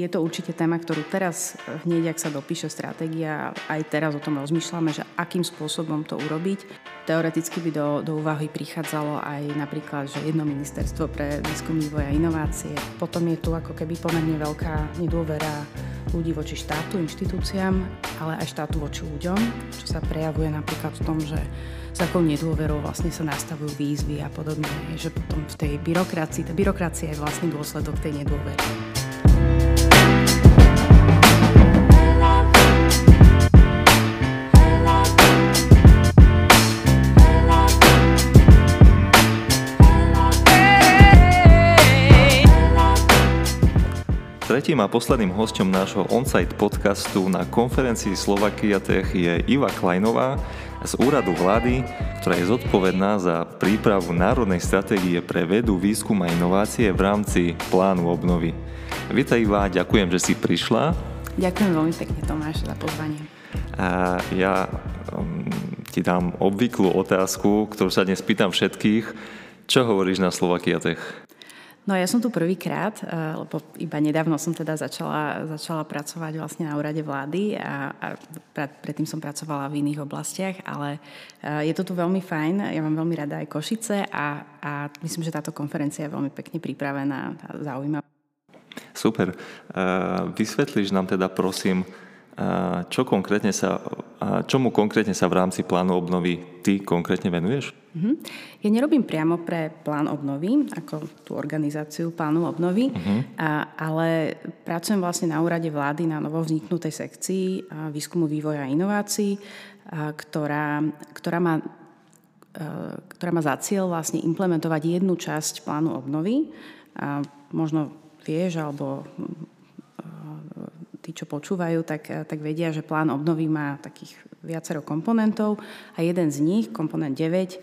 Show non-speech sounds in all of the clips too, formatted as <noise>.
je to určite téma, ktorú teraz hneď, ak sa dopíše stratégia, aj teraz o tom rozmýšľame, že akým spôsobom to urobiť. Teoreticky by do, do úvahy prichádzalo aj napríklad, že jedno ministerstvo pre výskum, vývoj a inovácie. Potom je tu ako keby pomerne veľká nedôvera ľudí voči štátu, inštitúciám, ale aj štátu voči ľuďom, čo sa prejavuje napríklad v tom, že s akou nedôverou vlastne sa nastavujú výzvy a podobne, že potom v tej byrokracii, tá byrokracia je vlastne dôsledok tej nedôvery. Tretím a posledným hostom nášho on-site podcastu na konferencii Slovakia Tech je Iva Kleinová z úradu vlády, ktorá je zodpovedná za prípravu národnej stratégie pre vedu, výskum a inovácie v rámci plánu obnovy. Vítaj Iva, ďakujem, že si prišla. Ďakujem veľmi pekne Tomáš za pozvanie. A ja um, ti dám obvyklú otázku, ktorú sa dnes pýtam všetkých. Čo hovoríš na Slovakia Tech? No ja som tu prvýkrát, eh, lebo iba nedávno som teda začala, začala pracovať vlastne na úrade vlády a, a predtým som pracovala v iných oblastiach, ale eh, je to tu veľmi fajn, ja mám veľmi rada aj Košice a, a myslím, že táto konferencia je veľmi pekne pripravená a zaujímavá. Super. Eh, vysvetlíš nám teda prosím, čo konkrétne sa, čomu konkrétne sa v rámci plánu obnovy ty konkrétne venuješ? Uh-huh. Ja nerobím priamo pre plán obnovy, ako tú organizáciu plánu obnovy, uh-huh. a, ale pracujem vlastne na úrade vlády na novo vzniknutej sekcii výskumu, vývoja a inovácií, a, ktorá, ktorá má ktorá má za cieľ vlastne implementovať jednu časť plánu obnovy. A možno vieš, alebo tí, čo počúvajú, tak, tak vedia, že plán obnovy má takých viacero komponentov a jeden z nich, komponent 9,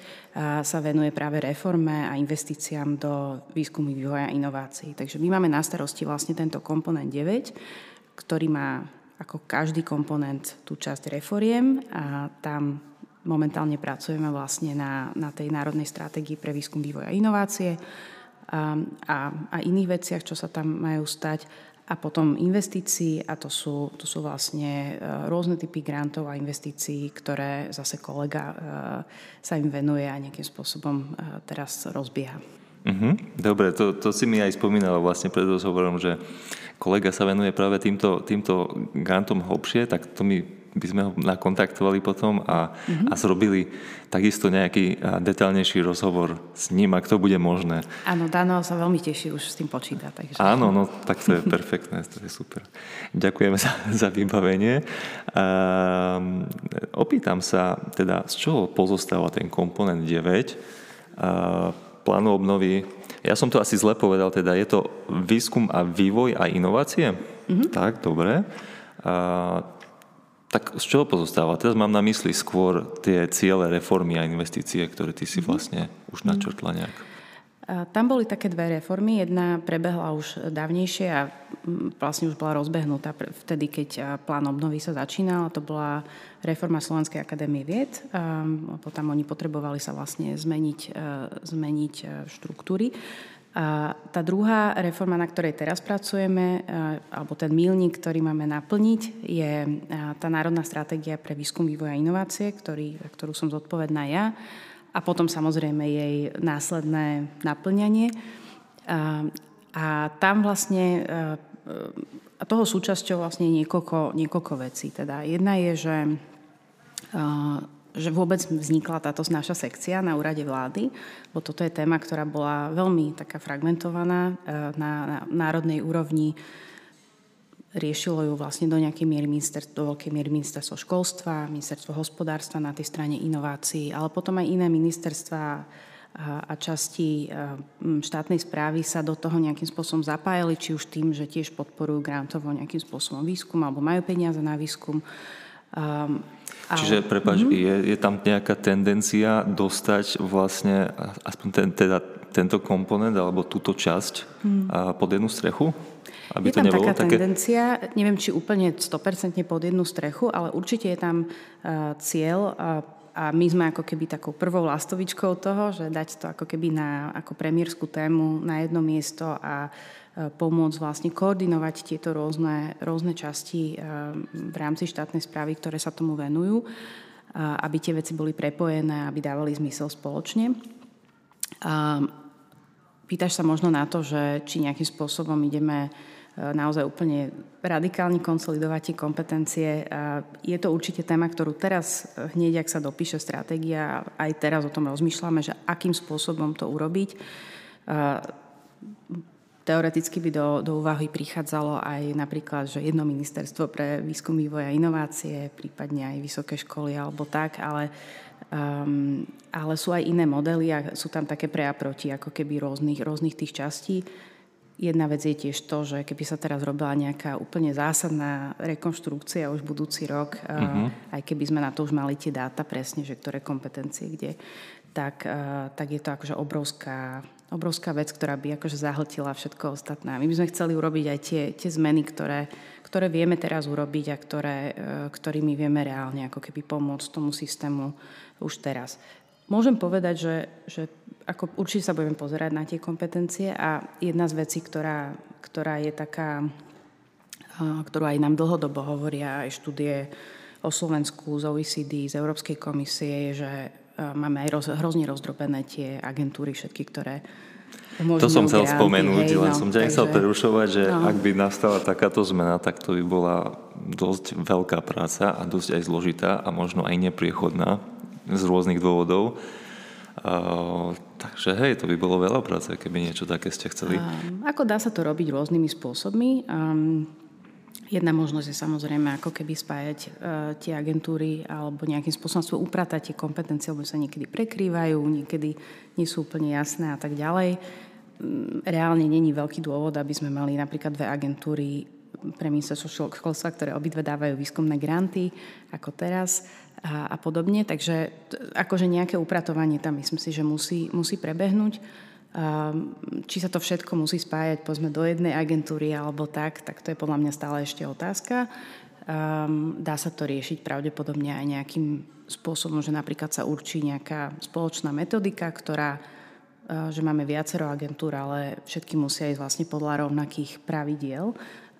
sa venuje práve reforme a investíciám do výskumu, vývoja a inovácií. Takže my máme na starosti vlastne tento komponent 9, ktorý má ako každý komponent tú časť reforiem a tam momentálne pracujeme vlastne na, na tej národnej stratégii pre výskum, vývoj a inovácie a, a, a iných veciach, čo sa tam majú stať a potom investícií a to sú, to sú vlastne e, rôzne typy grantov a investícií, ktoré zase kolega e, sa im venuje a nejakým spôsobom e, teraz rozbieha. Uh-huh. Dobre, to, to si mi aj spomínala vlastne pred rozhovorom, že kolega sa venuje práve týmto, týmto grantom hlbšie, tak to mi by sme ho nakontaktovali potom a, mm-hmm. a zrobili takisto nejaký detaľnejší rozhovor s ním, ak to bude možné. Áno, Dano sa veľmi teší, už s tým počíta. Takže... Áno, no tak to je perfektné, to je super. Ďakujeme za, za vybavenie. Um, opýtam sa teda, z čoho pozostáva ten komponent 9 uh, plánu obnovy. Ja som to asi zle povedal, teda je to výskum a vývoj a inovácie? Mm-hmm. Tak, dobre. Uh, tak z čoho pozostáva? Teraz mám na mysli skôr tie ciele reformy a investície, ktoré ty si mhm. vlastne už mhm. načrtla nejak. Tam boli také dve reformy. Jedna prebehla už dávnejšie a vlastne už bola rozbehnutá vtedy, keď plán obnovy sa začínal. To bola reforma Slovenskej akadémie vied. Potom oni potrebovali sa vlastne zmeniť, zmeniť štruktúry. A tá druhá reforma, na ktorej teraz pracujeme, alebo ten mílnik, ktorý máme naplniť, je tá Národná stratégia pre výskum, vývoj a inovácie, ktorý, ktorú som zodpovedná ja. A potom samozrejme jej následné naplňanie. A, a tam vlastne a toho súčasťou vlastne niekoľko, niekoľko vecí. Teda jedna je, že že vôbec vznikla táto naša sekcia na úrade vlády, bo toto je téma, ktorá bola veľmi taká fragmentovaná e, na, národnej úrovni. Riešilo ju vlastne do nejakej miery ministerstvo, do veľkej miery ministerstvo školstva, ministerstvo hospodárstva na tej strane inovácií, ale potom aj iné ministerstva a časti e, štátnej správy sa do toho nejakým spôsobom zapájali, či už tým, že tiež podporujú grantovo nejakým spôsobom výskum alebo majú peniaze na výskum. Um, Čiže, prepáč, mm-hmm. je, je tam nejaká tendencia dostať vlastne aspoň ten, teda, tento komponent alebo túto časť mm. pod jednu strechu? Aby je to tam nebolo taká také... tendencia, neviem, či úplne 100% pod jednu strechu, ale určite je tam uh, cieľ uh, a my sme ako keby takou prvou lastovičkou toho, že dať to ako keby na, ako premiérskú tému na jedno miesto a pomôcť vlastne koordinovať tieto rôzne, rôzne časti v rámci štátnej správy, ktoré sa tomu venujú, aby tie veci boli prepojené, aby dávali zmysel spoločne. Pýtaš sa možno na to, že či nejakým spôsobom ideme e, naozaj úplne radikálne konsolidovať tie kompetencie. Je to určite téma, ktorú teraz, e, hneď ak sa dopíše stratégia, aj teraz o tom rozmýšľame, že akým spôsobom to urobiť. Teoreticky by do, do úvahy prichádzalo aj napríklad, že jedno ministerstvo pre výskum, vývoj a inovácie, prípadne aj vysoké školy alebo tak, ale Um, ale sú aj iné modely a sú tam také pre a proti, ako keby rôznych, rôznych tých častí. Jedna vec je tiež to, že keby sa teraz robila nejaká úplne zásadná rekonštrukcia už budúci rok, uh-huh. aj keby sme na to už mali tie dáta presne, že ktoré kompetencie kde, tak, tak je to akože obrovská, obrovská vec, ktorá by akože zahltila všetko ostatné. My by sme chceli urobiť aj tie, tie zmeny, ktoré, ktoré vieme teraz urobiť a ktoré, uh, ktorými vieme reálne ako keby pomôcť tomu systému už teraz. Môžem povedať, že, že ako určite sa budeme pozerať na tie kompetencie a jedna z vecí, ktorá, ktorá je taká, ktorú aj nám dlhodobo hovoria aj štúdie o Slovensku z OECD, z Európskej komisie, je, že máme aj roz, hrozne rozdrobené tie agentúry všetky, ktoré to som chcel spomenúť, hej, len no, som ťa nechcel prerušovať, že no. ak by nastala takáto zmena, tak to by bola dosť veľká práca a dosť aj zložitá a možno aj nepriechodná z rôznych dôvodov. Takže hej, to by bolo veľa práce, keby niečo také ste chceli. Um, ako dá sa to robiť rôznymi spôsobmi? Um, jedna možnosť je samozrejme ako keby spájať uh, tie agentúry alebo nejakým spôsobom upratať tie kompetencie, lebo sa niekedy prekrývajú, niekedy nie sú úplne jasné a tak ďalej. Um, reálne není veľký dôvod, aby sme mali napríklad dve agentúry pre ministerstvo školstva, ktoré obidve dávajú výskumné granty, ako teraz a, a podobne. Takže akože nejaké upratovanie tam myslím si, že musí, musí prebehnúť. Či sa to všetko musí spájať povedzme do jednej agentúry alebo tak, tak to je podľa mňa stále ešte otázka. Dá sa to riešiť pravdepodobne aj nejakým spôsobom, že napríklad sa určí nejaká spoločná metodika, ktorá že máme viacero agentúr, ale všetky musia ísť vlastne podľa rovnakých pravidiel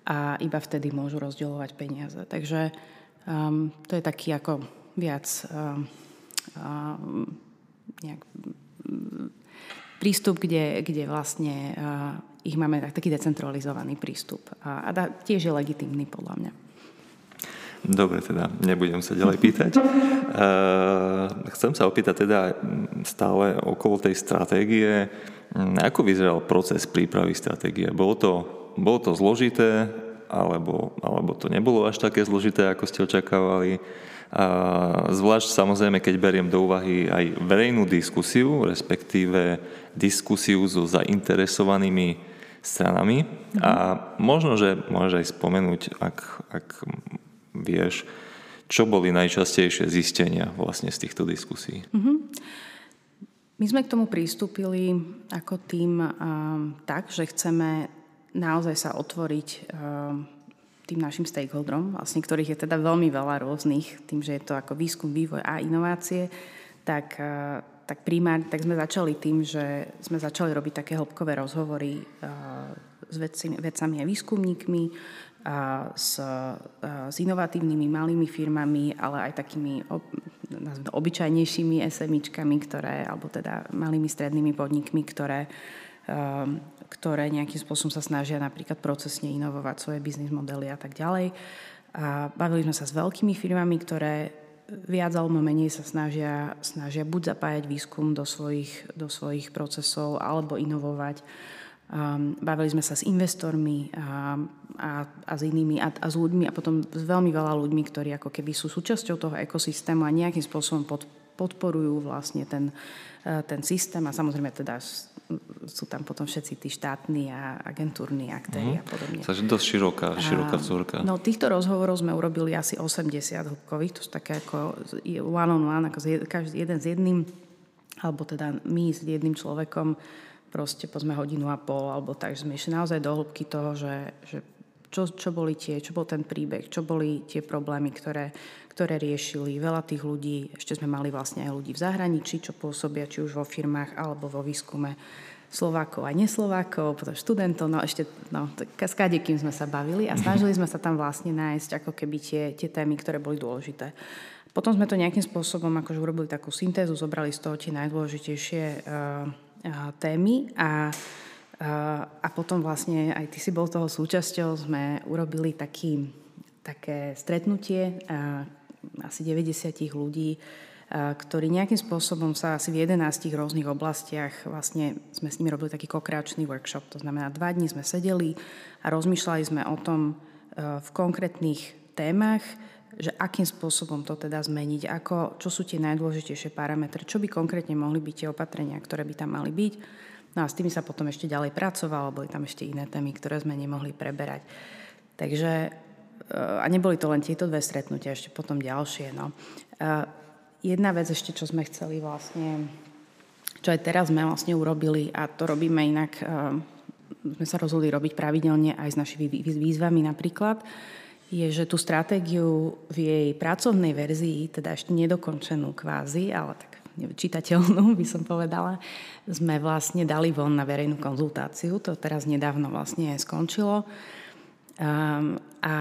a iba vtedy môžu rozdielovať peniaze. Takže um, to je taký ako viac um, um, nejak, prístup, kde, kde vlastne uh, ich máme taký decentralizovaný prístup. A, tiež je legitimný podľa mňa. Dobre, teda nebudem sa ďalej pýtať. Chcem sa opýtať teda stále okolo tej stratégie. Ako vyzeral proces prípravy stratégie? Bolo to bolo to zložité, alebo, alebo to nebolo až také zložité, ako ste očakávali. Zvlášť samozrejme, keď beriem do úvahy aj verejnú diskusiu, respektíve diskusiu so zainteresovanými stranami. Mm-hmm. A možno, že môžeš aj spomenúť, ak, ak vieš, čo boli najčastejšie zistenia vlastne z týchto diskusí. Mm-hmm. My sme k tomu pristúpili ako tým um, tak, že chceme naozaj sa otvoriť ehm, tým našim stakeholderom, vlastne ktorých je teda veľmi veľa rôznych, tým, že je to ako výskum, vývoj a inovácie, tak, eh, tak primárne, tak sme začali tým, že sme začali robiť také hĺbkové rozhovory eh, s vedcami a výskumníkmi, a s, a eh, s inovatívnymi malými firmami, ale aj takými ob, obyčajnejšími SMIčkami, ktoré, alebo teda malými strednými podnikmi, ktoré ktoré nejakým spôsobom sa snažia napríklad procesne inovovať svoje biznis modely a tak ďalej. A bavili sme sa s veľkými firmami, ktoré viac alebo menej sa snažia, snažia buď zapájať výskum do svojich, do svojich procesov alebo inovovať. Um, bavili sme sa s investormi a, a, a s inými a, a s ľuďmi a potom s veľmi veľa ľuďmi, ktorí ako keby sú súčasťou toho ekosystému a nejakým spôsobom pod, podporujú vlastne ten, ten systém a samozrejme teda sú tam potom všetci tí štátni a agentúrni aktéri mm. a podobne. Takže dosť široká, široká vzorka. No týchto rozhovorov sme urobili asi 80 hĺbkových, to sú také ako one on one, ako každý jeden s jedným, alebo teda my s jedným človekom proste pozme hodinu a pol, alebo tak, že sme išli naozaj do hĺbky toho, že, že čo, čo boli tie, čo bol ten príbeh, čo boli tie problémy, ktoré, ktoré riešili. Veľa tých ľudí, ešte sme mali vlastne aj ľudí v zahraničí, čo pôsobia či už vo firmách alebo vo výskume Slovákov a neslovákov, potom študentov, no ešte no, s kým sme sa bavili a snažili sme sa tam vlastne nájsť ako keby tie, tie témy, ktoré boli dôležité. Potom sme to nejakým spôsobom akože urobili takú syntézu, zobrali z toho tie najdôležitejšie uh, uh, témy a, a potom vlastne aj ty si bol toho súčasťou, sme urobili taký, také stretnutie asi 90 ľudí, ktorí nejakým spôsobom sa asi v 11 rôznych oblastiach vlastne sme s nimi robili taký kokreačný workshop. To znamená, dva dní sme sedeli a rozmýšľali sme o tom v konkrétnych témach, že akým spôsobom to teda zmeniť, ako, čo sú tie najdôležitejšie parametre, čo by konkrétne mohli byť tie opatrenia, ktoré by tam mali byť. No a s tými sa potom ešte ďalej pracovalo, boli tam ešte iné témy, ktoré sme nemohli preberať. Takže, a neboli to len tieto dve stretnutia, ešte potom ďalšie. No jedna vec ešte, čo sme chceli vlastne, čo aj teraz sme vlastne urobili a to robíme inak, uh, sme sa rozhodli robiť pravidelne aj s našimi výzvami napríklad, je, že tú stratégiu v jej pracovnej verzii, teda ešte nedokončenú kvázi, ale tak čitateľnú by som povedala, sme vlastne dali von na verejnú konzultáciu. To teraz nedávno vlastne skončilo. Um, a,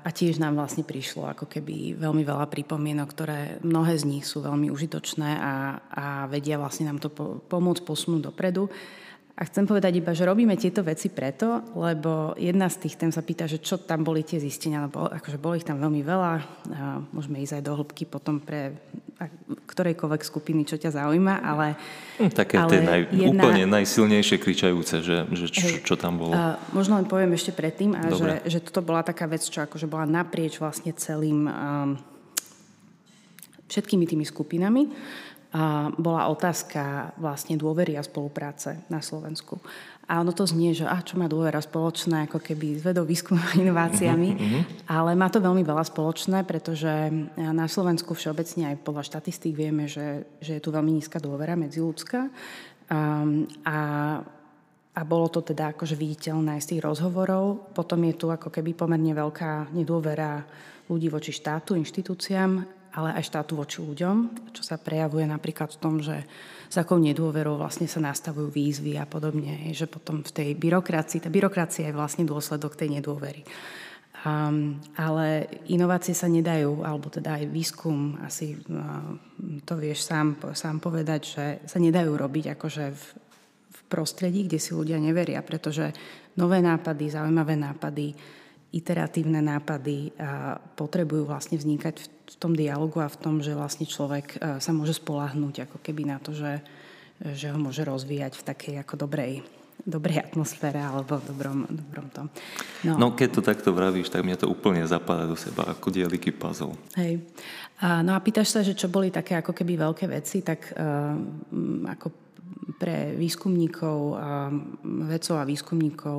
a tiež nám vlastne prišlo ako keby veľmi veľa pripomienok, ktoré mnohé z nich sú veľmi užitočné a, a vedia vlastne nám to po, pomôcť posunúť dopredu. A chcem povedať iba, že robíme tieto veci preto, lebo jedna z tých tém sa pýta, že čo tam boli tie zistenia, lebo akože bolo ich tam veľmi veľa, a môžeme ísť aj do hĺbky potom pre ktorejkoľvek skupiny, čo ťa zaujíma, ale... Hm, také ale tie naj, jedna, úplne najsilnejšie kričajúce, že, že čo, čo tam bolo. Uh, možno len poviem ešte predtým, a že, že toto bola taká vec, čo akože bola naprieč vlastne celým... Um, všetkými tými skupinami a bola otázka vlastne dôvery a spolupráce na Slovensku. A ono to znie, že a čo má dôvera spoločné, ako keby s vedou, výskumom a inováciami, uh-huh, ale má to veľmi veľa spoločné, pretože na Slovensku všeobecne aj podľa štatistík vieme, že, že je tu veľmi nízka dôvera medziľudská. Um, a a bolo to teda akože viditeľné z tých rozhovorov. Potom je tu ako keby pomerne veľká nedôvera ľudí voči štátu, inštitúciám ale aj štátu voči ľuďom, čo sa prejavuje napríklad v tom, že s akou nedôverou vlastne sa nastavujú výzvy a podobne, že potom v tej byrokracii, tá byrokracia je vlastne dôsledok tej nedôvery. Um, ale inovácie sa nedajú, alebo teda aj výskum, asi uh, to vieš sám, sám povedať, že sa nedajú robiť akože v, v prostredí, kde si ľudia neveria, pretože nové nápady, zaujímavé nápady, iteratívne nápady potrebujú vlastne vznikať v, v tom dialogu a v tom, že vlastne človek e, sa môže spolahnúť ako keby na to, že, že ho môže rozvíjať v takej ako dobrej dobrej atmosfére alebo dobrom, dobrom tom. No. no keď to takto vravíš, tak mňa to úplne zapadá do seba ako dieliky puzzle. Hej. A, no a pýtaš sa, že čo boli také ako keby veľké veci, tak uh, ako pre výskumníkov, uh, vedcov a výskumníkov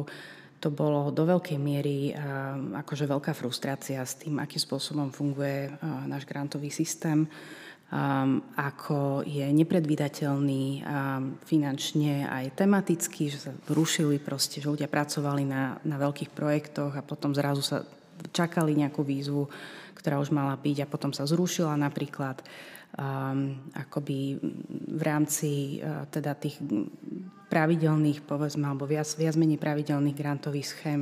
to bolo do veľkej miery akože veľká frustrácia s tým, akým spôsobom funguje náš grantový systém, ako je nepredvídateľný finančne aj tematicky, že sa rušili proste, že ľudia pracovali na, na veľkých projektoch a potom zrazu sa čakali nejakú výzvu, ktorá už mala byť a potom sa zrušila napríklad. um, akoby v rámci uh, teda tých pravidelných, povedzme, alebo viac, viac menej pravidelných grantových schém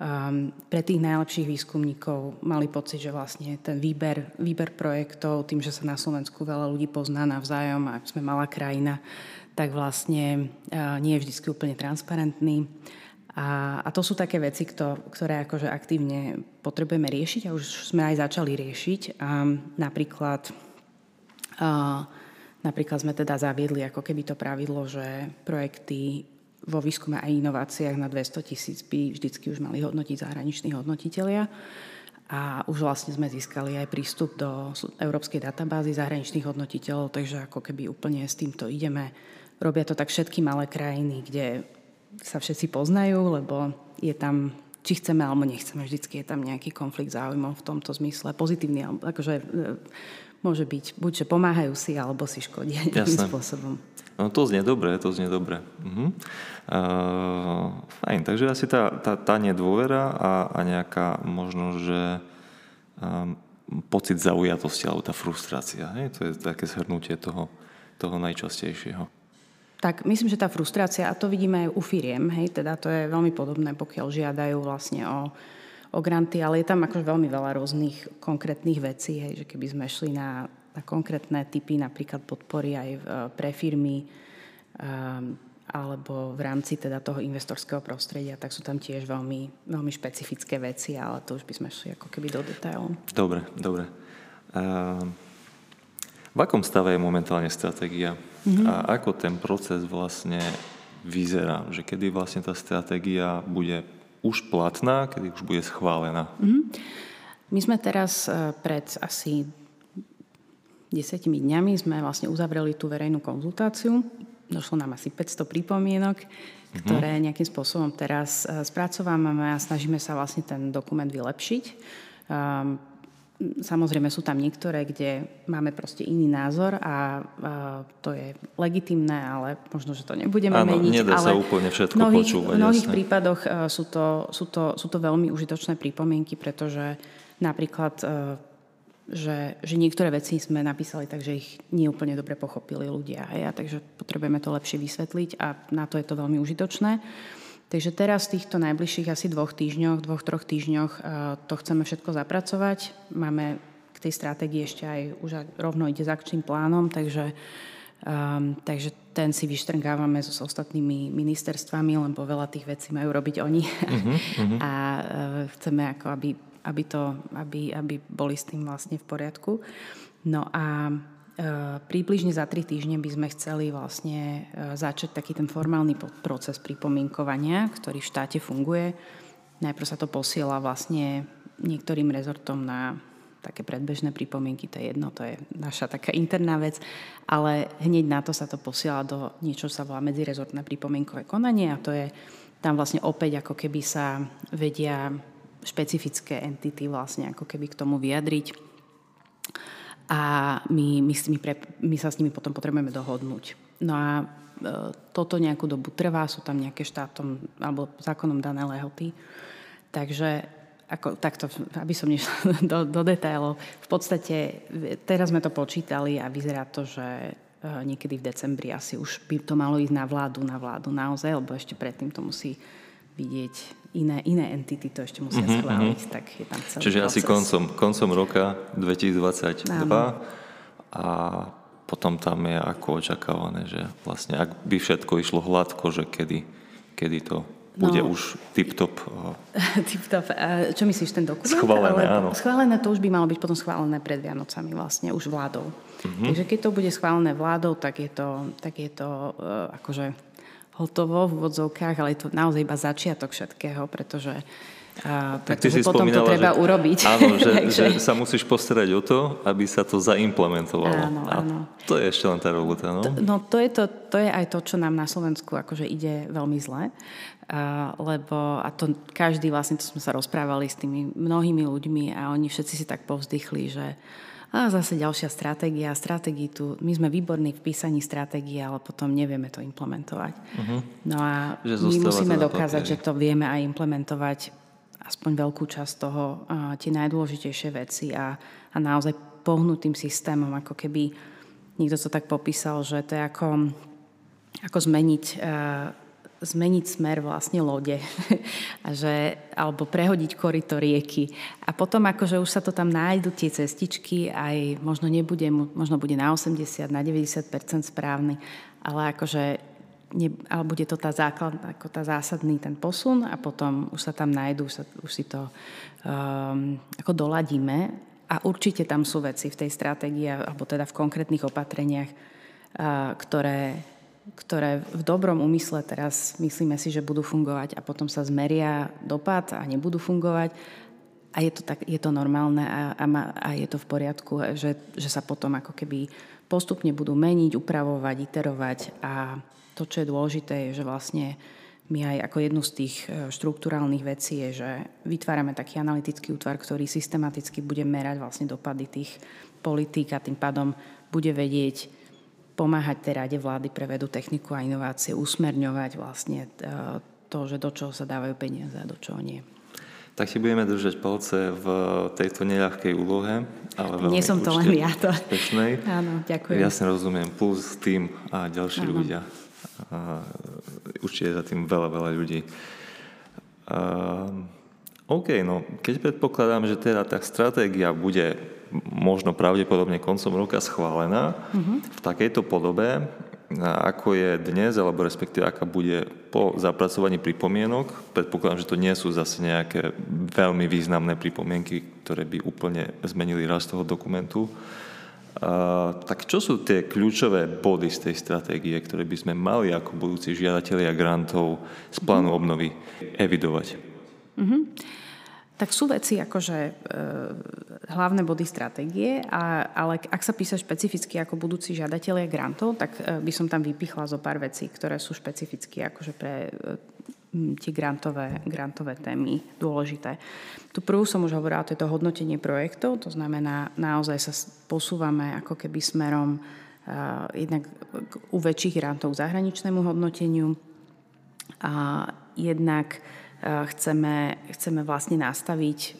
um, pre tých najlepších výskumníkov mali pocit, že vlastne ten výber, výber projektov, tým, že sa na Slovensku veľa ľudí pozná navzájom a sme malá krajina, tak vlastne uh, nie je vždy úplne transparentný. A, a to sú také veci, kto, ktoré akože aktívne potrebujeme riešiť a už sme aj začali riešiť. Um, napríklad Napríklad sme teda zaviedli ako keby to pravidlo, že projekty vo výskume a inováciách na 200 tisíc by vždycky už mali hodnotiť zahraniční hodnotitelia. A už vlastne sme získali aj prístup do európskej databázy zahraničných hodnotiteľov, takže ako keby úplne s týmto ideme. Robia to tak všetky malé krajiny, kde sa všetci poznajú, lebo je tam, či chceme alebo nechceme, vždycky je tam nejaký konflikt záujmov v tomto zmysle, pozitívny, akože môže byť buď, že pomáhajú si, alebo si škodia <laughs> nejakým spôsobom. No to znie dobre, to znie dobre. Uh-huh. Uh, fajn, takže asi tá, tá, tá nedôvera a, a nejaká možno, že um, pocit zaujatosti alebo tá frustrácia. Hej? To je také zhrnutie toho, toho najčastejšieho. Tak myslím, že tá frustrácia, a to vidíme aj u firiem, hej, teda to je veľmi podobné, pokiaľ žiadajú vlastne o, o granty, ale je tam akože veľmi veľa rôznych konkrétnych vecí, hej, že keby sme šli na na konkrétne typy napríklad podpory aj v, pre firmy um, alebo v rámci teda toho investorského prostredia, tak sú tam tiež veľmi, veľmi špecifické veci, ale to už by sme šli ako keby do detailov. Dobre, dobre. Uh, v akom stave je momentálne stratégia? Mm-hmm. A ako ten proces vlastne vyzerá? Že kedy vlastne tá stratégia bude už platná, kedy už bude schválená? Mm-hmm. My sme teraz e, pred asi desetimi dňami sme vlastne uzavreli tú verejnú konzultáciu. Došlo nám asi 500 pripomienok, mm-hmm. ktoré nejakým spôsobom teraz e, spracovávame a snažíme sa vlastne ten dokument vylepšiť. Um, Samozrejme sú tam niektoré, kde máme proste iný názor a uh, to je legitimné, ale možno, že to nebudeme Áno, meniť. nedá ale sa úplne všetko mnohých, počúvať. V mnohých jasne. prípadoch uh, sú, to, sú, to, sú to veľmi užitočné pripomienky, pretože napríklad uh, že, že niektoré veci sme napísali tak, že ich nie úplne dobre pochopili ľudia. Hej? A takže potrebujeme to lepšie vysvetliť a na to je to veľmi užitočné. Takže teraz v týchto najbližších asi dvoch týždňoch, dvoch, troch týždňoch eh, to chceme všetko zapracovať. Máme k tej stratégii ešte aj už rovno ide s akčným plánom, takže, um, takže ten si vyštrngávame so, s ostatnými ministerstvami, lebo veľa tých vecí majú robiť oni. Uh-huh, <laughs> uh-huh. A uh, chceme ako, aby aby, to, aby, aby boli s tým vlastne v poriadku. No a e, približne za tri týždne by sme chceli vlastne e, začať taký ten formálny proces pripomienkovania, ktorý v štáte funguje. Najprv sa to posiela vlastne niektorým rezortom na také predbežné pripomienky, to je jedno, to je naša taká interná vec, ale hneď na to sa to posiela do niečo, sa volá medzirezortné pripomienkové konanie a to je tam vlastne opäť ako keby sa vedia špecifické entity vlastne ako keby k tomu vyjadriť. A my, my, my, pre, my sa s nimi potom potrebujeme dohodnúť. No a e, toto nejakú dobu trvá, sú tam nejaké štátom alebo zákonom dané lehoty. Takže ako, takto, aby som nešla <laughs> do, do detailov, v podstate teraz sme to počítali a vyzerá to, že e, niekedy v decembri asi už by to malo ísť na vládu, na vládu naozaj, lebo ešte predtým to musí vidieť iné, iné entity to ešte musia mm-hmm. schváliť, tak je tam celý Čiže proces. asi koncom, koncom roka 2022 Áno. a potom tam je ako očakávané, že vlastne ak by všetko išlo hladko, že kedy, kedy to bude no, už tip-top. <laughs> tip-top. Čo myslíš, ten dokument? Schválené, áno. Schválené to už by malo byť potom schválené pred Vianocami vlastne, už vládou. Mm-hmm. Takže keď to bude schválené vládou, tak je to, tak je to uh, akože hotovo v úvodzovkách, ale je to naozaj iba začiatok všetkého, pretože a, tak pretože potom to treba že, urobiť. Áno, <laughs> že, že sa musíš postarať o to, aby sa to zaimplementovalo. Áno, áno. A to je ešte len tá robota, no? To, no to je, to, to je aj to, čo nám na Slovensku akože ide veľmi zle. A, lebo, a to každý, vlastne to sme sa rozprávali s tými mnohými ľuďmi a oni všetci si tak povzdychli, že a zase ďalšia stratégia. Stratégii tu, my sme výborní v písaní stratégie, ale potom nevieme to implementovať. Uh-huh. No a že my musíme dokázať, že to vieme aj implementovať aspoň veľkú časť toho, a tie najdôležitejšie veci a, a naozaj pohnúť tým systémom, ako keby niekto to tak popísal, že to je ako, ako zmeniť zmeniť smer vlastne lode <laughs> a že, alebo prehodiť korito rieky. A potom akože už sa to tam nájdu tie cestičky, aj možno nebude, možno bude na 80, na 90% správny, ale akože ne, ale bude to tá základ, ako tá zásadný ten posun a potom už sa tam nájdú, už, sa, už si to um, ako doladíme a určite tam sú veci v tej stratégii alebo teda v konkrétnych opatreniach, uh, ktoré ktoré v dobrom úmysle teraz myslíme si, že budú fungovať a potom sa zmeria dopad a nebudú fungovať. A je to, tak, je to normálne a, a, ma, a je to v poriadku, že, že sa potom ako keby postupne budú meniť, upravovať, iterovať a to, čo je dôležité, je, že vlastne my aj ako jednu z tých e, štruktúrálnych vecí je, že vytvárame taký analytický útvar, ktorý systematicky bude merať vlastne dopady tých politík a tým pádom bude vedieť pomáhať tej rade vlády pre vedu, techniku a inovácie, usmerňovať vlastne to, že do čoho sa dávajú peniaze a do čoho nie. Tak si budeme držať palce v tejto neľahkej úlohe. Ale Nie som to len ja. To... Pečnej. <laughs> Áno, ďakujem. Jasne rozumiem. Plus tým a ďalší Áno. ľudia. A určite za tým veľa, veľa ľudí. A, OK, no keď predpokladám, že teda tá stratégia bude možno pravdepodobne koncom roka schválená uh-huh. v takejto podobe, ako je dnes, alebo respektíve aká bude po zapracovaní pripomienok. Predpokladám, že to nie sú zase nejaké veľmi významné pripomienky, ktoré by úplne zmenili rast toho dokumentu. Uh, tak čo sú tie kľúčové body z tej stratégie, ktoré by sme mali ako budúci žiadatelia grantov z plánu obnovy evidovať? Mm-hmm. Tak sú veci akože e, hlavné body stratégie, a, ale ak sa píše špecificky ako budúci žiadatelia grantov, tak e, by som tam vypichla zo pár vecí, ktoré sú špecificky akože pre e, tie grantové, grantové témy dôležité. Tu prvú som už hovorila, to je to hodnotenie projektov, to znamená, naozaj sa posúvame ako keby smerom uh, jednak u väčších grantov k zahraničnému hodnoteniu a jednak chceme, chceme vlastne nastaviť, e,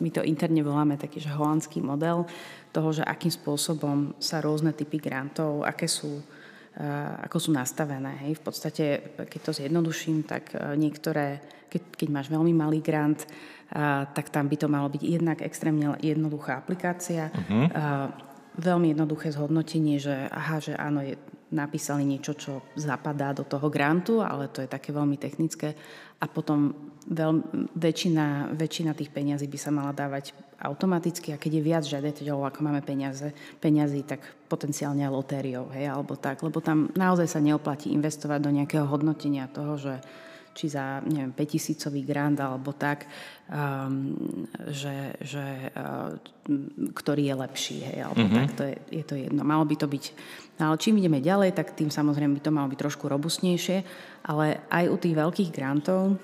my to interne voláme taký, že holandský model toho, že akým spôsobom sa rôzne typy grantov, aké sú, e, ako sú nastavené. Hej. V podstate, keď to zjednoduším, tak niektoré, keď, keď máš veľmi malý grant, tak tam by to malo byť jednak extrémne jednoduchá aplikácia, uh-huh. veľmi jednoduché zhodnotenie, že aha, že áno, je, napísali niečo, čo zapadá do toho grantu, ale to je také veľmi technické. A potom veľ, väčšina, väčšina tých peňazí by sa mala dávať automaticky a keď je viac žiadateľov, ako máme peniaze, peňazí, tak potenciálne lotériou, hej, alebo tak, lebo tam naozaj sa neoplatí investovať do nejakého hodnotenia toho, že či za, neviem, 5000 grant alebo tak, um, že, že uh, ktorý je lepší, hej, alebo mm-hmm. tak, to je, je to jedno. Malo by to byť, no, ale čím ideme ďalej, tak tým samozrejme by to malo byť trošku robustnejšie, ale aj u tých veľkých grantov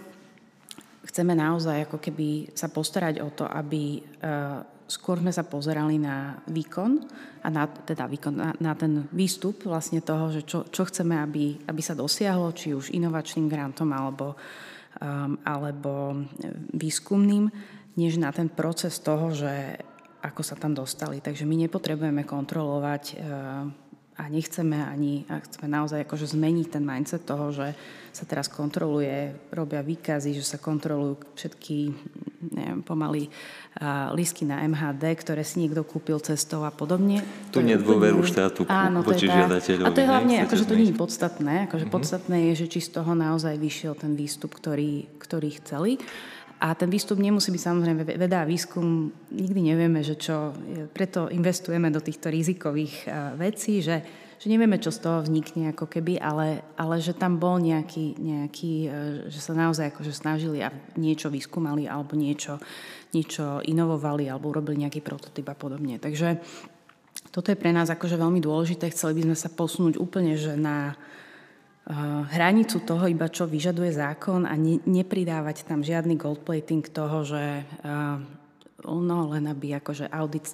chceme naozaj ako keby sa postarať o to, aby uh, skôr sme sa pozerali na výkon a na, teda výkon, na, na ten výstup vlastne toho, že čo, čo chceme, aby, aby sa dosiahlo, či už inovačným grantom alebo, um, alebo výskumným, než na ten proces toho, že ako sa tam dostali. Takže my nepotrebujeme kontrolovať uh, a nechceme ani, a chceme naozaj akože zmeniť ten mindset toho, že sa teraz kontroluje, robia výkazy, že sa kontrolujú všetky neviem, pomaly uh, lísky na MHD, ktoré si niekto kúpil cestou a podobne. Tu nie dôveru štátu áno, voči žiadateľovi. A to je hlavne, akože to nie je podstatné. Akože uh-huh. podstatné je, že či z toho naozaj vyšiel ten výstup, ktorý, ktorý chceli. A ten výstup nemusí byť samozrejme veda a výskum. Nikdy nevieme, že čo. Preto investujeme do týchto rizikových vecí, že, že nevieme, čo z toho vznikne ako keby, ale, ale že tam bol nejaký, nejaký, e, že sa naozaj akože snažili a niečo vyskúmali alebo niečo, niečo inovovali alebo urobili nejaký prototyp a podobne. Takže toto je pre nás akože veľmi dôležité. Chceli by sme sa posunúť úplne, že na hranicu toho, iba čo vyžaduje zákon a ne, nepridávať tam žiadny goldplating toho, že no len aby akože audit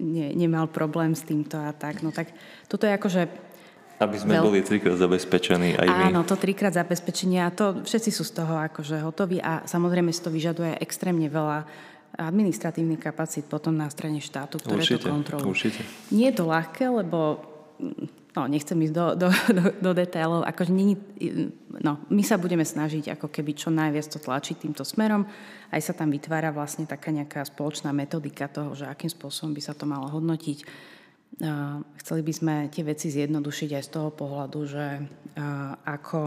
ne, nemal problém s týmto a tak. No tak toto je akože aby sme veľ... boli trikrát zabezpečení aj my. Áno, to trikrát zabezpečenie a to všetci sú z toho akože hotoví a samozrejme si to vyžaduje extrémne veľa administratívnych kapacít potom na strane štátu, ktoré určite, to kontrolujú. Určite. Nie je to ľahké, lebo no, nechcem ísť do, do, do, do detailov, akože není, no, my sa budeme snažiť ako keby čo najviac to tlačiť týmto smerom. Aj sa tam vytvára vlastne taká nejaká spoločná metodika toho, že akým spôsobom by sa to malo hodnotiť. Chceli by sme tie veci zjednodušiť aj z toho pohľadu, že ako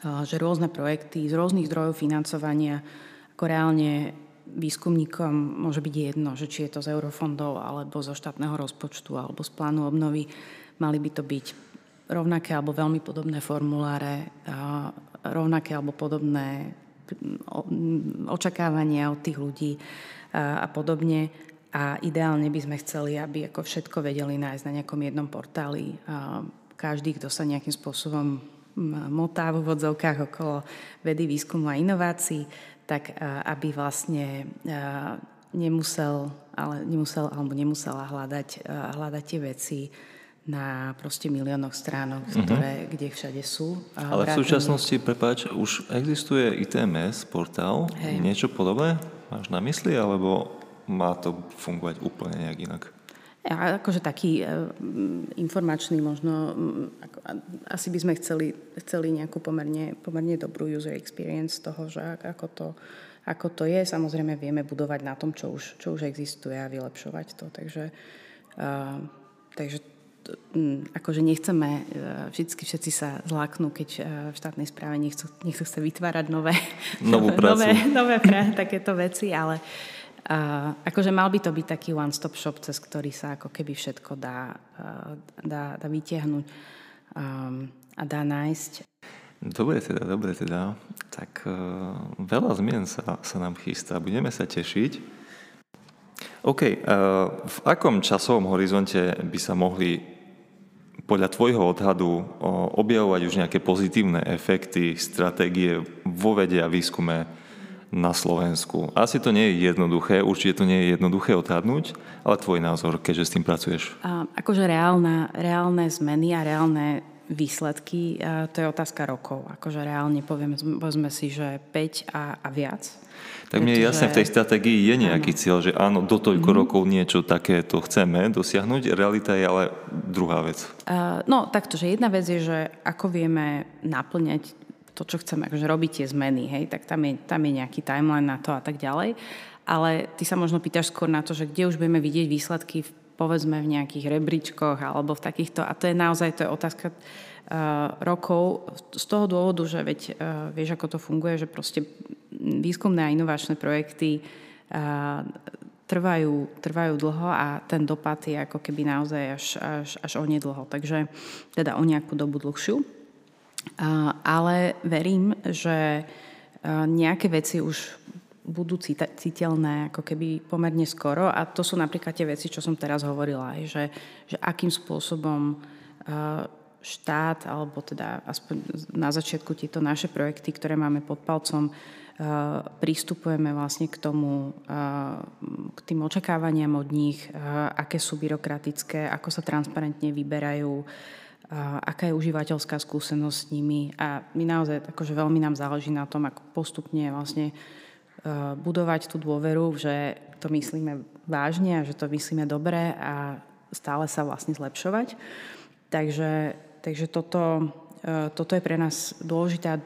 že rôzne projekty z rôznych zdrojov financovania ako reálne výskumníkom môže byť jedno, že či je to z eurofondov alebo zo štátneho rozpočtu alebo z plánu obnovy Mali by to byť rovnaké alebo veľmi podobné formuláre, rovnaké alebo podobné očakávania od tých ľudí a podobne. A ideálne by sme chceli, aby ako všetko vedeli nájsť na nejakom jednom portáli. Každý, kto sa nejakým spôsobom motá v úvodzovkách okolo vedy, výskumu a inovácií, tak aby vlastne nemusel, ale nemusel alebo nemusela hľadať, hľadať tie veci na proste miliónoch stránok, uh-huh. ktoré, kde všade sú. Ale v súčasnosti, prepáč, už existuje ITMS portál, Hej. niečo podobné? Máš na mysli, alebo má to fungovať úplne nejak inak? A akože taký e, informačný možno, asi by sme chceli, chceli nejakú pomerne, pomerne dobrú user experience toho, že ako to, ako to je. Samozrejme vieme budovať na tom, čo už, čo už existuje a vylepšovať to. Takže, uh, takže akože nechceme, uh, vždycky všetci sa zláknú, keď uh, v štátnej správe nechcú, nechcú sa vytvárať nové, <laughs> Novú prácu. nové, nové pra, takéto veci, ale uh, akože mal by to byť taký one-stop shop, cez ktorý sa ako keby všetko dá, dá, dá vytiahnuť um, a dá nájsť. Dobre teda, dobre teda. Tak uh, veľa zmien sa, sa nám chystá. Budeme sa tešiť. OK. Uh, v akom časovom horizonte by sa mohli podľa tvojho odhadu uh, objavovať už nejaké pozitívne efekty, stratégie vo vede a výskume na Slovensku. Asi to nie je jednoduché, určite to nie je jednoduché odhadnúť, ale tvoj názor, keďže s tým pracuješ. Akože reálna, reálne zmeny a reálne výsledky, to je otázka rokov. Akože reálne poviem, povedzme si, že 5 a, a viac. Tak mne je jasné, v tej stratégii je nejaký áno. cieľ, že áno, do toľko mm-hmm. rokov niečo takéto chceme dosiahnuť. Realita je ale druhá vec. Uh, no takto, že jedna vec je, že ako vieme naplňať to, čo chceme akože robiť tie zmeny, hej, tak tam je, tam je nejaký timeline na to a tak ďalej. Ale ty sa možno pýtaš skôr na to, že kde už budeme vidieť výsledky v, povedzme v nejakých rebríčkoch alebo v takýchto, a to je naozaj to je otázka uh, rokov z toho dôvodu, že veď uh, vieš, ako to funguje, že proste výskumné a inovačné projekty uh, trvajú, trvajú dlho a ten dopad je ako keby naozaj až, až, až onedlho. Takže teda o nejakú dobu dlhšiu. Ale verím, že nejaké veci už budú citeľné ako keby pomerne skoro. A to sú napríklad tie veci, čo som teraz hovorila, aj, že, že akým spôsobom štát, alebo teda aspoň na začiatku tieto naše projekty, ktoré máme pod palcom, pristupujeme vlastne k tomu, k tým očakávaniam od nich, aké sú byrokratické, ako sa transparentne vyberajú, aká je užívateľská skúsenosť s nimi. A my naozaj akože veľmi nám záleží na tom, ako postupne vlastne e, budovať tú dôveru, že to myslíme vážne a že to myslíme dobre a stále sa vlastne zlepšovať. Takže, takže toto, e, toto je pre nás dôležité a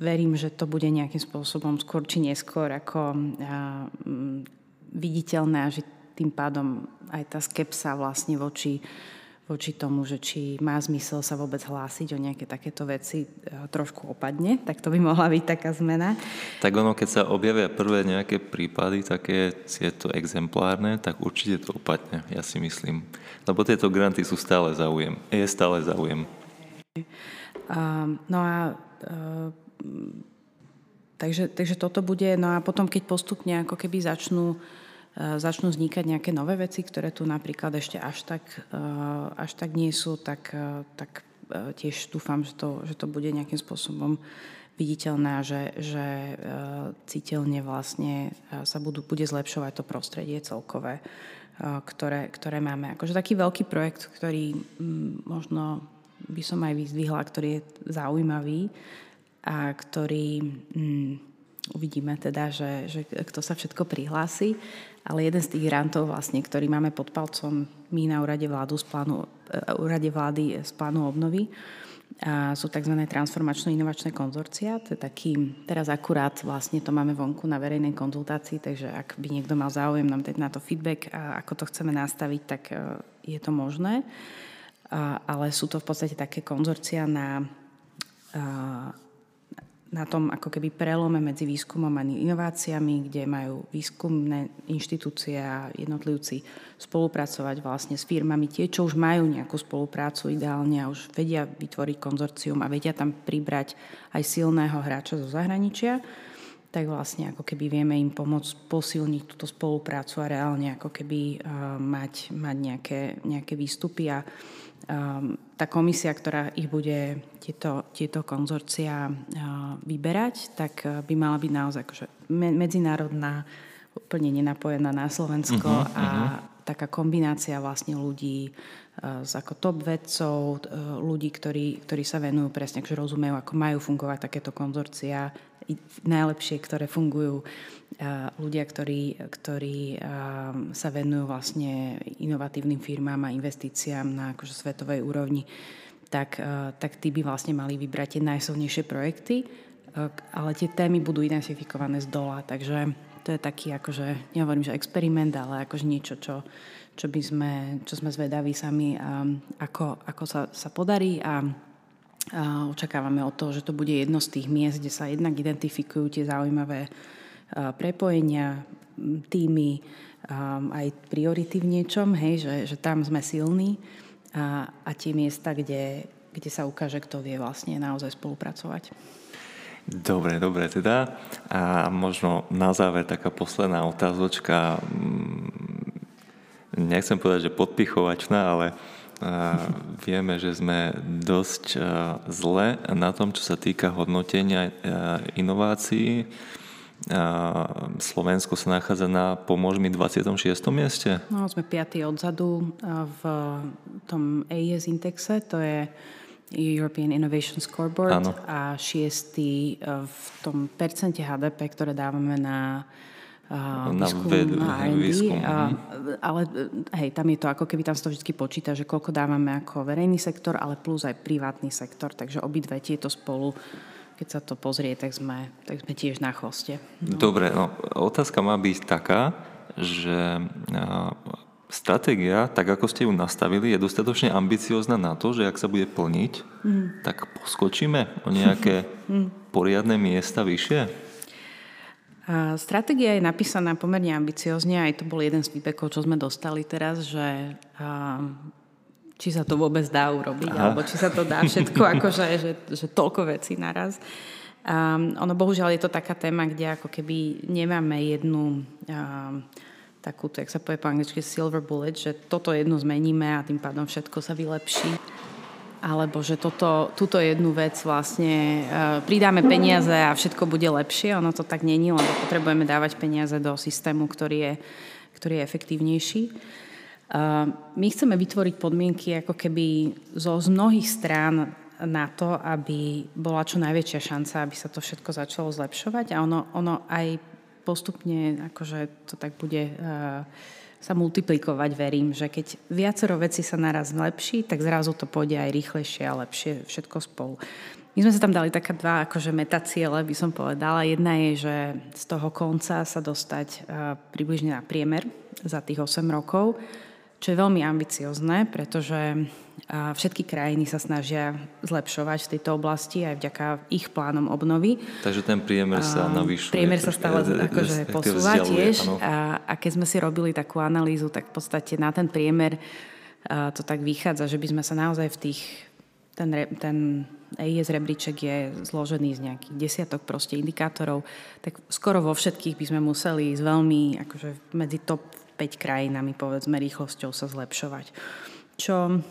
verím, že to bude nejakým spôsobom skôr či neskôr ako viditeľné a že tým pádom aj tá skepsa vlastne voči voči tomu, že či má zmysel sa vôbec hlásiť o nejaké takéto veci, e, trošku opadne, tak to by mohla byť taká zmena. Tak ono, keď sa objavia prvé nejaké prípady, také tieto exemplárne, tak určite to opadne, ja si myslím. Lebo tieto granty sú stále záujem. Je stále záujem. No a uh, takže, takže toto bude, no a potom, keď postupne ako keby začnú začnú vznikať nejaké nové veci, ktoré tu napríklad ešte až tak, eh, až tak nie sú, tak, eh, tak tiež dúfam, že to, že to bude nejakým spôsobom viditeľné a že, že citeľne vlastne sa budú, bude zlepšovať to prostredie celkové, ktoré, ktoré máme. Akože taký veľký projekt, ktorý možno by som aj vyzdvihla, ktorý je zaujímavý a ktorý mm, uvidíme teda, že, že kto sa všetko prihlási, ale jeden z tých grantov, vlastne, ktorý máme pod palcom my na úrade, vládu z plánu, uh, úrade vlády z plánu obnovy, a sú tzv. transformačno-inovačné konzorcia. To je taký, teraz akurát vlastne to máme vonku na verejnej konzultácii, takže ak by niekto mal záujem nám dať na to feedback a ako to chceme nastaviť, tak uh, je to možné. Ale sú to v podstate také konzorcia na na tom ako keby prelome medzi výskumom a inováciami, kde majú výskumné inštitúcie a jednotlivci spolupracovať vlastne s firmami, tie, čo už majú nejakú spoluprácu ideálne a už vedia vytvoriť konzorcium a vedia tam pribrať aj silného hráča zo zahraničia, tak vlastne ako keby vieme im pomôcť posilniť túto spoluprácu a reálne ako keby uh, mať, mať nejaké, nejaké výstupy a um, tá komisia, ktorá ich bude tieto, tieto konzorcia uh, vyberať, tak uh, by mala byť naozaj akože me, medzinárodná, úplne nenapojená na Slovensko uh-huh, a uh-huh. taká kombinácia vlastne ľudí ako top vedcov, ľudí, ktorí, ktorí sa venujú presne, že rozumejú, ako majú fungovať takéto konzorcia, najlepšie, ktoré fungujú, ľudia, ktorí, ktorí sa venujú vlastne inovatívnym firmám a investíciám na akože svetovej úrovni, tak, tak tí by vlastne mali vybrať tie najsilnejšie projekty, ale tie témy budú identifikované z dola, takže to je taký akože, nehovorím, že experiment, ale akože niečo, čo, čo, by sme, čo sme zvedaví sami, ako, ako sa, sa podarí a očakávame od toho, že to bude jedno z tých miest, kde sa jednak identifikujú tie zaujímavé prepojenia, týmy, aj priority v niečom, hej, že, že tam sme silní a, a tie miesta, kde, kde sa ukáže, kto vie vlastne naozaj spolupracovať. Dobre, dobre teda. A možno na záver taká posledná otázočka. Nechcem povedať, že podpichovačná, ale vieme, že sme dosť zle na tom, čo sa týka hodnotenia inovácií. Slovensko sa nachádza na, pomôž mi, 26. mieste? No, sme 5. odzadu v tom AES indexe, to je European Innovation Scoreboard ano. a šiestý v tom percente HDP, ktoré dávame na na výskum, ved, na R&D, výskum. Uh, ale hej, tam je to ako keby tam sa to vždy počíta, že koľko dávame ako verejný sektor, ale plus aj privátny sektor, takže obidve tieto spolu keď sa to pozrie, tak sme, tak sme tiež na chvoste. No. Dobre, no, otázka má byť taká, že stratégia, tak ako ste ju nastavili, je dostatočne ambiciozna na to, že ak sa bude plniť, mm. tak poskočíme o nejaké <laughs> mm. poriadne miesta vyššie? Stratégia je napísaná pomerne ambiciozne, aj to bol jeden z feedbackov, čo sme dostali teraz, že či sa to vôbec dá urobiť, Aha. alebo či sa to dá všetko, <laughs> akože, že, že toľko vecí naraz. Um, ono bohužiaľ je to taká téma, kde ako keby nemáme jednu um, takú, jak sa povie po angličke, silver bullet, že toto jednu zmeníme a tým pádom všetko sa vylepší alebo že toto, túto jednu vec vlastne uh, pridáme peniaze a všetko bude lepšie. Ono to tak není, lebo potrebujeme dávať peniaze do systému, ktorý je, ktorý je efektívnejší. Uh, my chceme vytvoriť podmienky ako keby zo z mnohých strán na to, aby bola čo najväčšia šanca, aby sa to všetko začalo zlepšovať a ono, ono aj postupne akože to tak bude uh, sa multiplikovať, verím, že keď viacero veci sa naraz zlepší, tak zrazu to pôjde aj rýchlejšie a lepšie všetko spolu. My sme sa tam dali také dva akože metaciele, by som povedala. Jedna je, že z toho konca sa dostať uh, približne na priemer za tých 8 rokov čo je veľmi ambiciozne, pretože všetky krajiny sa snažia zlepšovať v tejto oblasti aj vďaka ich plánom obnovy. Takže ten priemer sa navyšuje. Priemer sa stále <laughs> akože posúva tiež. A, a keď sme si robili takú analýzu, tak v podstate na ten priemer to tak vychádza, že by sme sa naozaj v tých... Ten, ten EIS rebríček je zložený z nejakých desiatok proste indikátorov, tak skoro vo všetkých by sme museli ísť veľmi akože medzi top 5 krajinami, povedzme, rýchlosťou sa zlepšovať. Čo,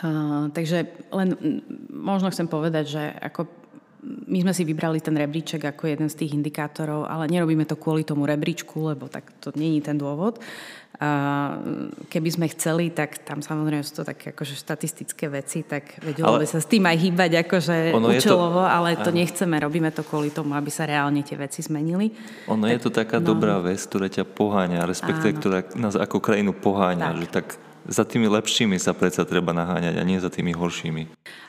uh, takže len možno chcem povedať, že ako my sme si vybrali ten rebríček ako jeden z tých indikátorov, ale nerobíme to kvôli tomu rebríčku, lebo tak to není ten dôvod. Keby sme chceli, tak tam samozrejme sú to také akože štatistické veci, tak vedelo by sa s tým aj hýbať akože účelovo, to, ale to nechceme, robíme to kvôli tomu, aby sa reálne tie veci zmenili. Ono tak, je to taká no, dobrá vec, ktorá ťa poháňa, respektíve ktorá nás ako krajinu poháňa, tak. že tak za tými lepšími sa predsa treba naháňať a nie za tými horšími.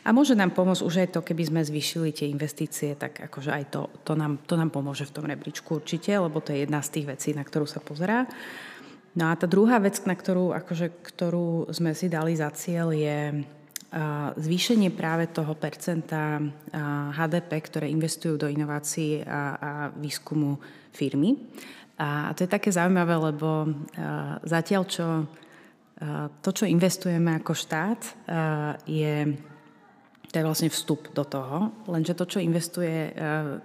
A môže nám pomôcť už aj to, keby sme zvýšili tie investície, tak akože aj to, to, nám, to nám pomôže v tom rebríčku určite, lebo to je jedna z tých vecí, na ktorú sa pozerá. No a tá druhá vec, na ktorú, akože, ktorú sme si dali za cieľ, je zvýšenie práve toho percenta HDP, ktoré investujú do inovácií a, a výskumu firmy. A to je také zaujímavé, lebo zatiaľ, čo to, čo investujeme ako štát, je to je vlastne vstup do toho. Lenže to, čo investuje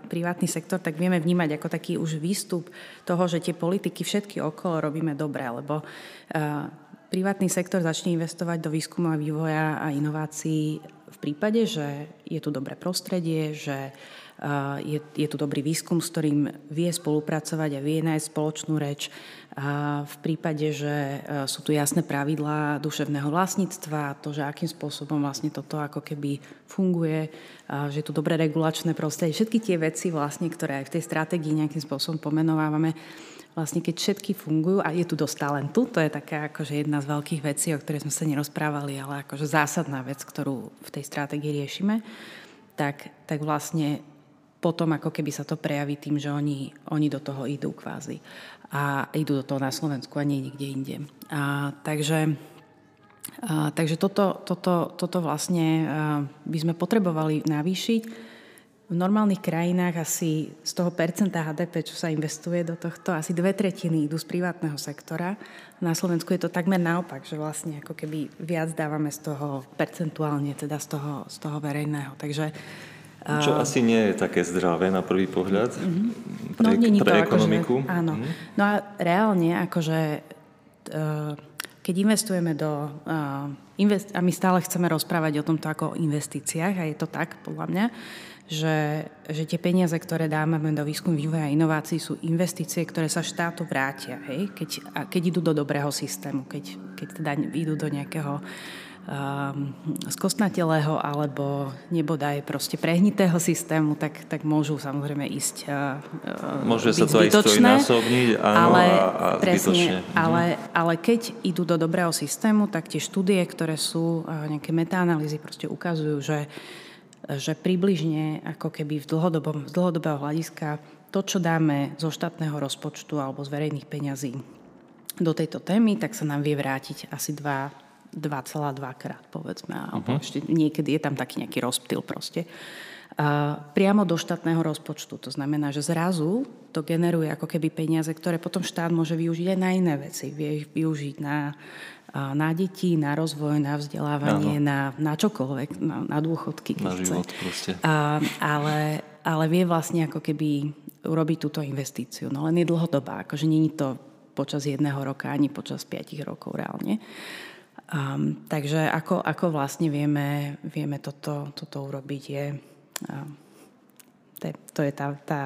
privátny sektor, tak vieme vnímať ako taký už výstup toho, že tie politiky všetky okolo robíme dobre, lebo privátny sektor začne investovať do výskumu a vývoja a inovácií v prípade, že je tu dobré prostredie, že je, je tu dobrý výskum, s ktorým vie spolupracovať a vie nájsť spoločnú reč. A v prípade, že sú tu jasné pravidlá duševného vlastníctva, to, že akým spôsobom vlastne toto ako keby funguje, že je tu dobré regulačné prostredie, všetky tie veci vlastne, ktoré aj v tej stratégii nejakým spôsobom pomenovávame, vlastne keď všetky fungujú a je tu dosť talentu, to je taká akože jedna z veľkých vecí, o ktorej sme sa nerozprávali, ale akože zásadná vec, ktorú v tej stratégii riešime, tak, tak vlastne potom ako keby sa to prejaví tým, že oni, oni do toho idú kvázi. A idú do toho na Slovensku a nie nikde inde. A, takže a, takže toto, toto, toto vlastne a, by sme potrebovali navýšiť v normálnych krajinách asi z toho percenta HDP, čo sa investuje do tohto, asi dve tretiny idú z privátneho sektora. Na Slovensku je to takmer naopak, že vlastne ako keby viac dávame z toho percentuálne, teda z toho, z toho verejného. Takže čo uh, asi nie je také zdravé na prvý pohľad uh-huh. pre, no, pre to, ekonomiku. Akože, áno. Uh-huh. No a reálne, akože uh, keď investujeme do... Uh, invest- a my stále chceme rozprávať o tomto ako o investíciách a je to tak, podľa mňa, že, že tie peniaze, ktoré dáme do výskum, vývoja a inovácií sú investície, ktoré sa štátu vrátia, hej? Keď, keď idú do dobrého systému, keď, keď teda idú do nejakého um, skostnatelého alebo nebodaj proste prehnitého systému, tak, tak môžu samozrejme ísť uh, Môže sa to zbytočné, aj strojnásobniť, áno, ale, a, a presne, mhm. ale, ale keď idú do dobrého systému, tak tie štúdie, ktoré sú, uh, nejaké metaanalýzy proste ukazujú, že že približne ako keby v dlhodobom, z dlhodobého hľadiska to, čo dáme zo štátneho rozpočtu alebo z verejných peňazí do tejto témy, tak sa nám vie vrátiť asi 2, 2,2 krát, povedzme. Alebo uh-huh. ešte niekedy je tam taký nejaký rozptyl proste. A priamo do štátneho rozpočtu. To znamená, že zrazu to generuje ako keby peniaze, ktoré potom štát môže využiť aj na iné veci. Vie ich využiť na na deti, na rozvoj, na vzdelávanie, na, na čokoľvek, na, na dôchodky. Na život chce. proste. A, ale, ale vie vlastne ako keby urobiť túto investíciu. No len je dlhodobá, akože není to počas jedného roka ani počas piatich rokov reálne. Um, takže ako, ako vlastne vieme, vieme toto, toto urobiť je... Um, to je, to je tá, tá,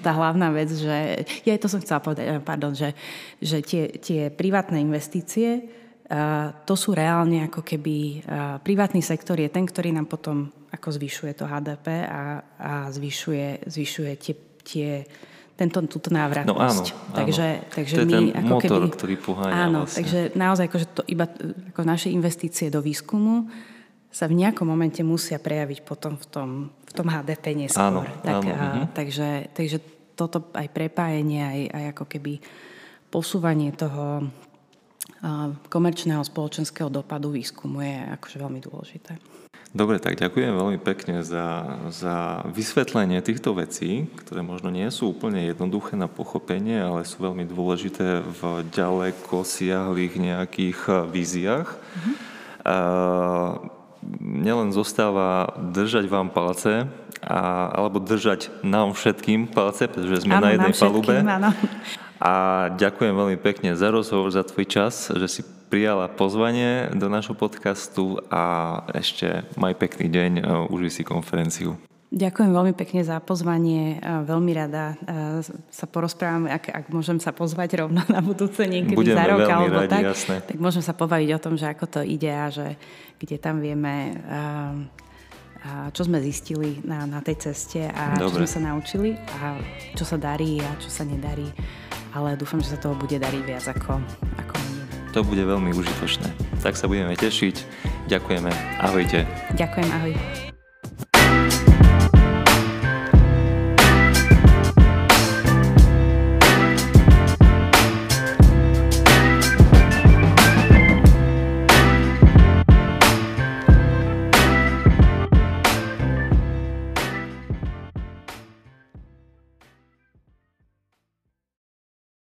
tá hlavná vec, že ja to som chcela povedať, pardon, že, že tie, tie privátne investície to sú reálne ako keby privátny sektor je ten, ktorý nám potom ako zvyšuje to HDP a, a zvyšuje, zvyšuje tie, tie tento, túto návratnosť. No áno, áno. Takže, takže to je my, ten ako motor, keby, ktorý poháňa Áno, vlastne. takže naozaj akože to iba ako naše investície do výskumu sa v nejakom momente musia prejaviť potom v tom, v tom HDP neskôr. Áno, tak, áno, a, uh-huh. takže, takže toto aj prepájenie, aj, aj ako keby posúvanie toho komerčného spoločenského dopadu výskumu je akože veľmi dôležité. Dobre, tak ďakujem veľmi pekne za, za vysvetlenie týchto vecí, ktoré možno nie sú úplne jednoduché na pochopenie, ale sú veľmi dôležité v ďaleko siahlých nejakých víziách. Mm-hmm. A, nelen zostáva držať vám palce, a, alebo držať nám všetkým palce, pretože sme áno, na jednej všetkým, palube. Áno. A ďakujem veľmi pekne za rozhovor, za tvoj čas, že si prijala pozvanie do našho podcastu a ešte maj pekný deň, uži si konferenciu. Ďakujem veľmi pekne za pozvanie. Veľmi rada sa porozprávam, ak, ak môžem sa pozvať rovno na budúce niekedy Budeme za rok alebo radi, tak, jasné. tak môžem sa pobaviť o tom, že ako to ide a že kde tam vieme čo sme zistili na, na tej ceste a Dobre. čo sme sa naučili a čo sa darí a čo sa nedarí ale dúfam, že sa toho bude dariť viac ako, ako mne. To bude veľmi užitočné. Tak sa budeme tešiť. Ďakujeme. Ahojte. Ďakujem, ahoj.